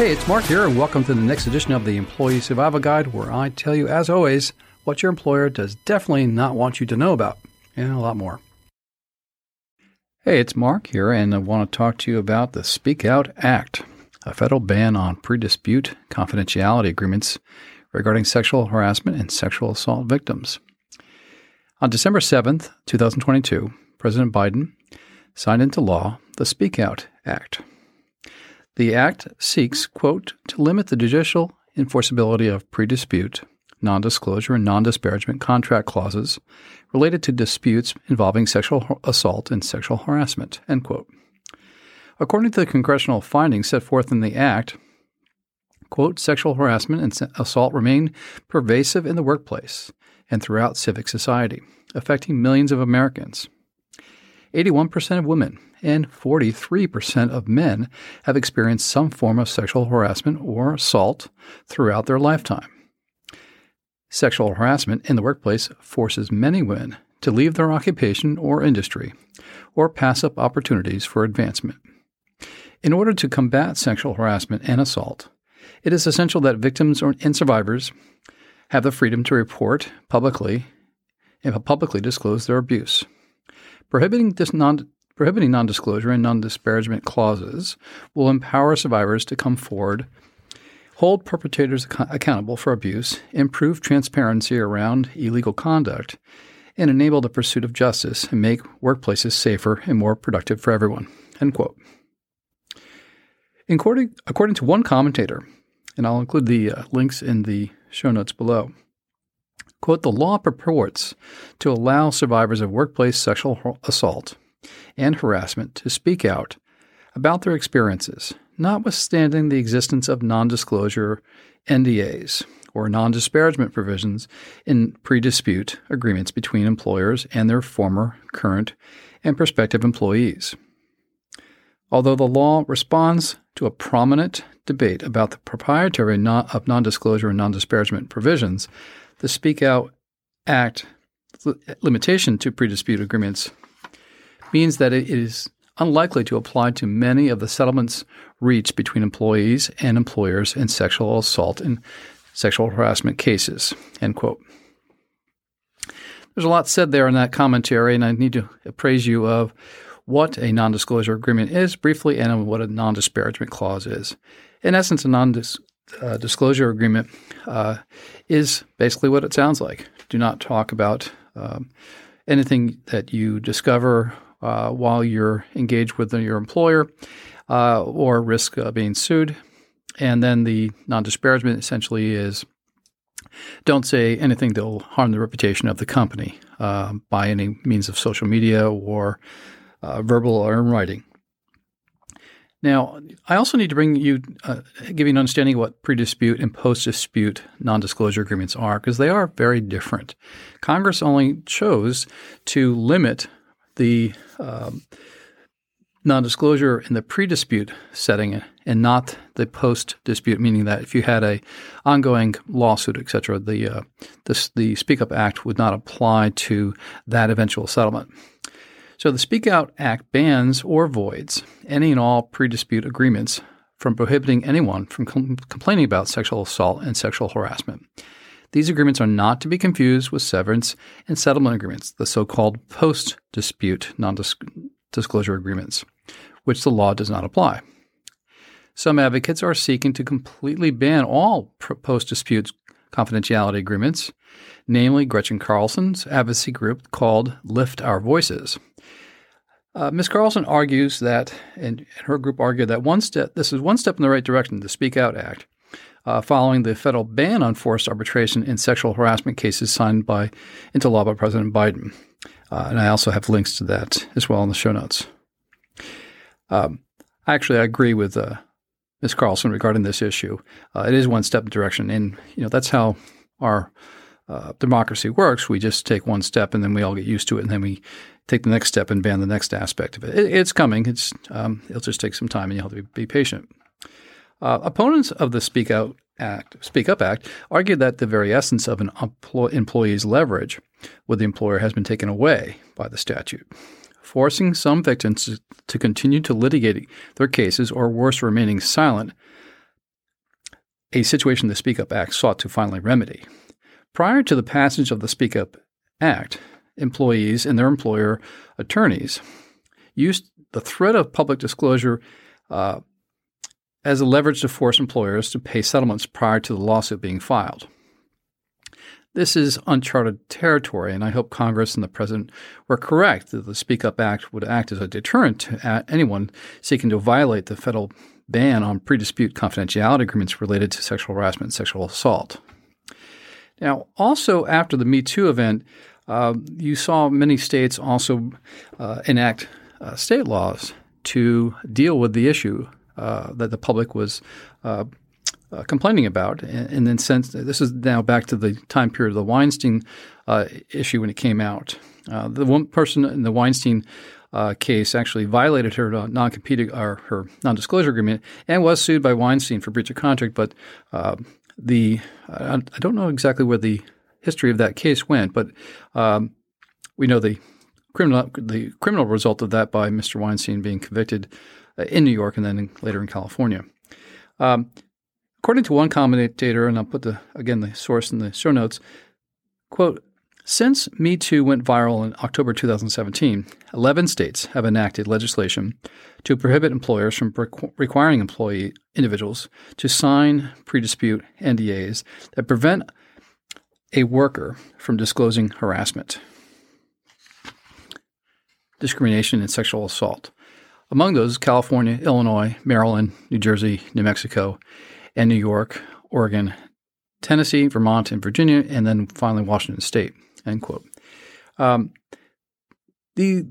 Hey, it's Mark here, and welcome to the next edition of the Employee Survival Guide, where I tell you, as always, what your employer does definitely not want you to know about, and a lot more. Hey, it's Mark here, and I want to talk to you about the Speak Out Act, a federal ban on pre dispute confidentiality agreements regarding sexual harassment and sexual assault victims. On December 7th, 2022, President Biden signed into law the Speak Out Act. The Act seeks, quote, to limit the judicial enforceability of pre dispute, non disclosure, and non disparagement contract clauses related to disputes involving sexual assault and sexual harassment, end quote. According to the congressional findings set forth in the Act, quote, sexual harassment and assault remain pervasive in the workplace and throughout civic society, affecting millions of Americans. 81% of women and 43% of men have experienced some form of sexual harassment or assault throughout their lifetime. Sexual harassment in the workplace forces many women to leave their occupation or industry or pass up opportunities for advancement. In order to combat sexual harassment and assault, it is essential that victims and survivors have the freedom to report publicly and publicly disclose their abuse. Prohibiting, non, prohibiting non-disclosure and non-disparagement clauses will empower survivors to come forward, hold perpetrators ac- accountable for abuse, improve transparency around illegal conduct, and enable the pursuit of justice and make workplaces safer and more productive for everyone. End quote. According, according to one commentator, and I'll include the uh, links in the show notes below, Quote, the law purports to allow survivors of workplace sexual assault and harassment to speak out about their experiences, notwithstanding the existence of non disclosure NDAs or non disparagement provisions in pre dispute agreements between employers and their former, current, and prospective employees. Although the law responds to a prominent debate about the proprietary of non disclosure and non disparagement provisions, the Speak Out Act limitation to pre-dispute agreements means that it is unlikely to apply to many of the settlements reached between employees and employers in sexual assault and sexual harassment cases. End quote. There's a lot said there in that commentary, and I need to appraise you of what a non disclosure agreement is briefly and what a non disparagement clause is. In essence, a non uh, disclosure agreement uh, is basically what it sounds like. Do not talk about um, anything that you discover uh, while you're engaged with your employer uh, or risk being sued. And then the non disparagement essentially is don't say anything that will harm the reputation of the company uh, by any means of social media or uh, verbal or in writing. Now, I also need to bring you, uh, give you an understanding of what pre-dispute and post-dispute non-disclosure agreements are, because they are very different. Congress only chose to limit the um, non-disclosure in the pre-dispute setting and not the post-dispute, meaning that if you had a ongoing lawsuit, et cetera, the, uh, the Speak Up Act would not apply to that eventual settlement. So the Speak Out Act bans or voids any and all pre dispute agreements from prohibiting anyone from com- complaining about sexual assault and sexual harassment. These agreements are not to be confused with severance and settlement agreements, the so called post dispute non disclosure agreements, which the law does not apply. Some advocates are seeking to completely ban all post dispute confidentiality agreements, namely Gretchen Carlson's advocacy group called Lift Our Voices. Uh, Ms. Carlson argues that, and her group argued that one step, this is one step in the right direction, the Speak Out Act, uh, following the federal ban on forced arbitration in sexual harassment cases signed by into law by President Biden. Uh, and I also have links to that as well in the show notes. Um, actually, I agree with uh, Ms. Carlson regarding this issue. Uh, it is one step in the direction, and you know that's how our uh, democracy works. We just take one step, and then we all get used to it, and then we take the next step and ban the next aspect of it. it it's coming. It's um, it'll just take some time, and you have to be, be patient. Uh, opponents of the Speak Out Act, Speak Up Act, argue that the very essence of an employee's leverage with the employer has been taken away by the statute, forcing some victims to, to continue to litigate their cases, or worse, remaining silent a situation the Speak Up Act sought to finally remedy. Prior to the passage of the Speak Up Act, employees and their employer attorneys used the threat of public disclosure uh, as a leverage to force employers to pay settlements prior to the lawsuit being filed. This is uncharted territory, and I hope Congress and the President were correct that the Speak Up Act would act as a deterrent to anyone seeking to violate the federal ban on pre dispute confidentiality agreements related to sexual harassment and sexual assault. Now, also after the Me Too event, uh, you saw many states also uh, enact uh, state laws to deal with the issue uh, that the public was uh, uh, complaining about. And, and then since this is now back to the time period of the Weinstein issue when it came out. the one person in the Weinstein case actually violated her non-compete or her non-disclosure agreement and was sued by Weinstein for breach of contract. But the I, don't know exactly where the history of that case went, but um, we know the criminal the criminal result of that by Mr. Weinstein being convicted uh, in New York and then in, later in California. Um, according to one commentator, and I'll put the again the source in the show notes. Quote, since Me Too went viral in October 2017, 11 states have enacted legislation to prohibit employers from requiring employee individuals to sign pre dispute NDAs that prevent a worker from disclosing harassment, discrimination, and sexual assault. Among those, California, Illinois, Maryland, New Jersey, New Mexico, and New York, Oregon, Tennessee, Vermont, and Virginia, and then finally Washington State. End quote. Um, the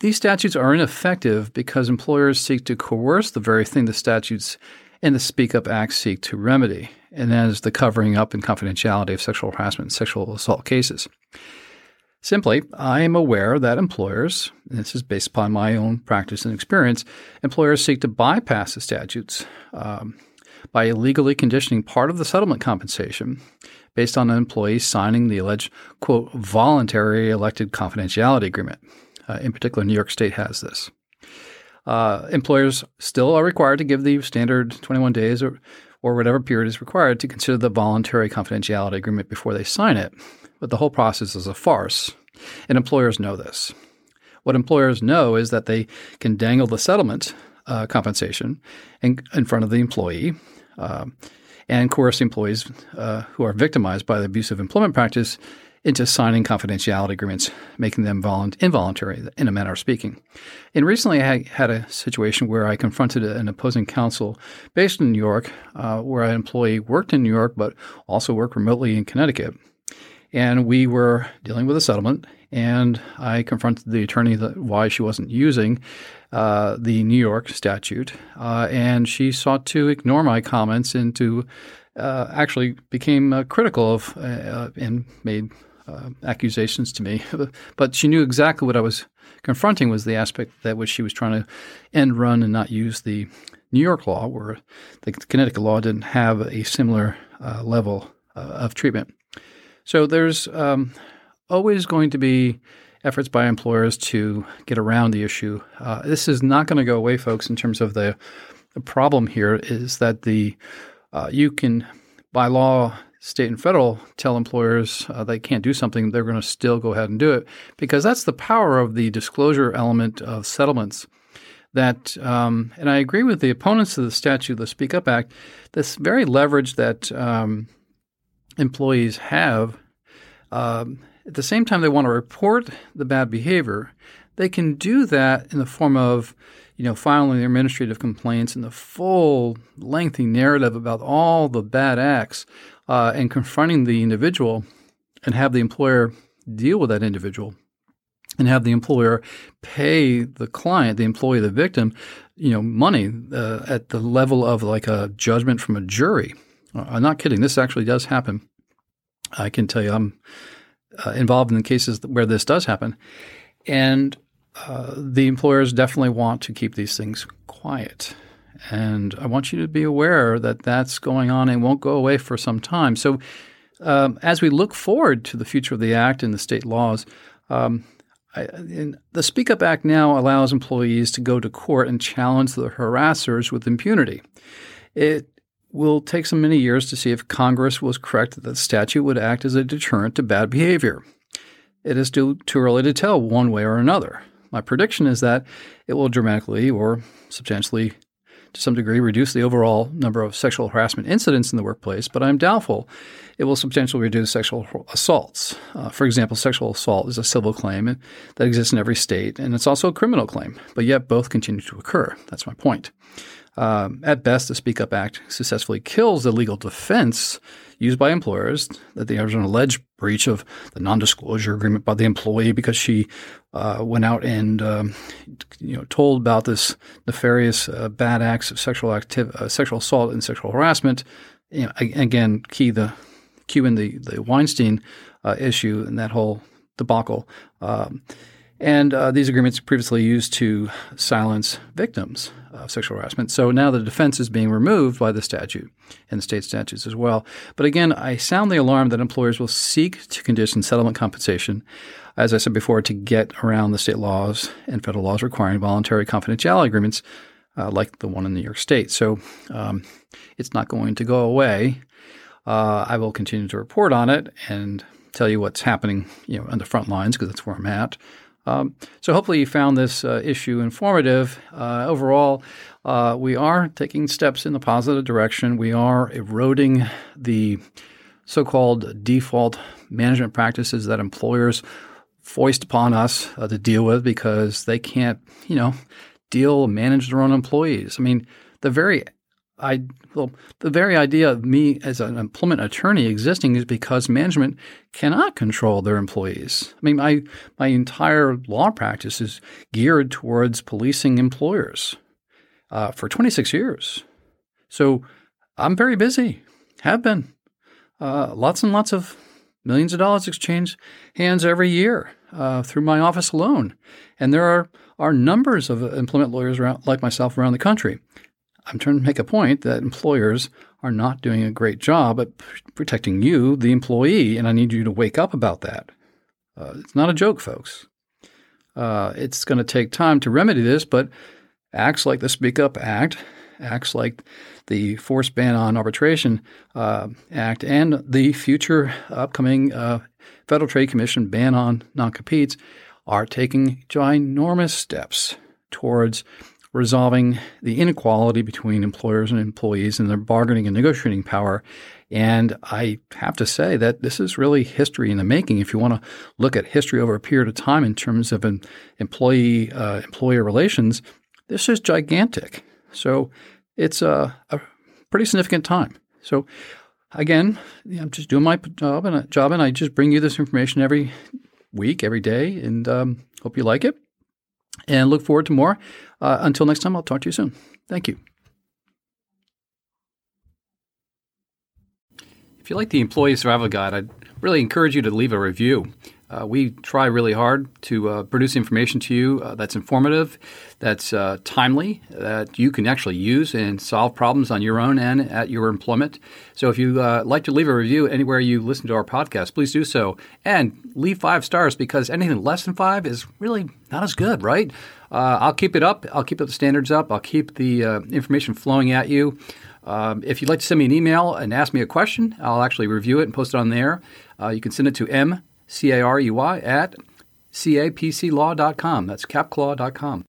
these statutes are ineffective because employers seek to coerce the very thing the statutes and the Speak Up Act seek to remedy, and that is the covering up and confidentiality of sexual harassment and sexual assault cases. Simply, I am aware that employers, this is based upon my own practice and experience, employers seek to bypass the statutes um, by illegally conditioning part of the settlement compensation based on an employee signing the alleged, quote, voluntary elected confidentiality agreement. Uh, in particular, New York State has this. Uh, employers still are required to give the standard 21 days or, or whatever period is required to consider the voluntary confidentiality agreement before they sign it. But the whole process is a farce, and employers know this. What employers know is that they can dangle the settlement uh, compensation in, in, front of the employee uh, and coerce employees uh, who are victimized by the abusive employment practice into signing confidentiality agreements, making them volunt- involuntary, in a manner of speaking. And recently, I had a situation where I confronted an opposing counsel based in New York, uh, where an employee worked in New York but also worked remotely in Connecticut. And we were dealing with a settlement, and I confronted the attorney that why she wasn't using uh, the New York statute, uh, and she sought to ignore my comments and to uh, actually became uh, critical of uh, and made accusations to me. but she knew exactly what I was confronting was the aspect that which she was trying to end run and not use the New York law, where the Connecticut law didn't have a similar level of treatment. So there's um, always going to be efforts by employers to get around the issue. Uh, this is not going to go away, folks. In terms of the, the problem here is that the uh, you can, by law, state and federal, tell employers uh, they can't do something. They're going to still go ahead and do it because that's the power of the disclosure element of settlements. That, um, and I agree with the opponents of the statute, the Speak Up Act, this very leverage that um, employees have. Um, at the same time, they want to report the bad behavior. They can do that in the form of, you know, filing their administrative complaints and the full lengthy narrative about all the bad acts uh, and confronting the individual and have the employer deal with that individual and have the employer pay the client, the employee, the victim, you know, money uh, at the level of like a judgment from a jury. Uh, I'm not kidding. This actually does happen. I can tell you, I'm uh, involved in the cases where this does happen. And uh, the employers definitely want to keep these things quiet. And I want you to be aware that that's going on and won't go away for some time. So, um, as we look forward to the future of the Act and the state laws, um, I, the Speak Up Act now allows employees to go to court and challenge the harassers with impunity. It will take some many years to see if Congress was correct that the statute would act as a deterrent to bad behavior. It is still too early to tell one way or another. My prediction is that it will dramatically or substantially to some degree reduce the overall number of sexual harassment incidents in the workplace, but I'm doubtful it will substantially reduce sexual assaults. Uh, for example, sexual assault is a civil claim that exists in every state, and it's also a criminal claim, but yet both continue to occur. That's my point. Um, at best, the Speak Up Act successfully kills the legal defense used by employers that there's an alleged breach of the non-disclosure agreement by the employee because she uh, went out and um, you know told about this nefarious uh, bad acts of sexual activ- uh, sexual assault and sexual harassment. You know, again, key the cue in the the Weinstein uh, issue and that whole debacle. Um, and uh, these agreements previously used to silence victims of sexual harassment. So now the defense is being removed by the statute and the state statutes as well. But again, I sound the alarm that employers will seek to condition settlement compensation, as I said before, to get around the state laws and federal laws requiring voluntary confidentiality agreements uh, like the one in New York State. So um, it's not going to go away. Uh, I will continue to report on it and tell you what's happening, you know, on the front lines because that's where I'm at. Um, so hopefully you found this uh, issue informative. Uh, overall, uh, we are taking steps in the positive direction. We are eroding the so-called default management practices that employers foist upon us uh, to deal with because they can't, you know, deal manage their own employees. I mean, the very I well, the very idea of me as an employment attorney existing is because management cannot control their employees. I mean, my my entire law practice is geared towards policing employers uh, for 26 years. So I'm very busy, have been. Uh, lots and lots of millions of dollars exchange hands every year uh, through my office alone, and there are are numbers of employment lawyers around, like myself around the country. I'm trying to make a point that employers are not doing a great job at protecting you, the employee, and I need you to wake up about that. Uh, it's not a joke, folks. Uh, it's going to take time to remedy this, but acts like the Speak Up Act, acts like the Forced Ban on Arbitration uh, Act, and the future upcoming uh, Federal Trade Commission ban on non competes are taking ginormous steps towards resolving the inequality between employers and employees and their bargaining and negotiating power. And I have to say that this is really history in the making. If you want to look at history over a period of time in terms of employee uh, employer relations, this is gigantic. So it's a, a pretty significant time. So again, I'm just doing my job and job, and I just bring you this information every week, every day, and um, hope you like it and look forward to more. Uh, until next time, I'll talk to you soon. Thank you. If you like the Employee Survival Guide, I'd really encourage you to leave a review. Uh, we try really hard to uh, produce information to you uh, that's informative, that's uh, timely, that you can actually use and solve problems on your own and at your employment. So if you uh, like to leave a review anywhere you listen to our podcast, please do so. And leave five stars because anything less than five is really not as good, right? Uh, I'll keep it up. I'll keep the standards up. I'll keep the information flowing at you. Um, if you'd like to send me an email and ask me a question, I'll actually review it and post it on there. you can send it to m C A R E Y, at capclaw.com. That's capclaw.com.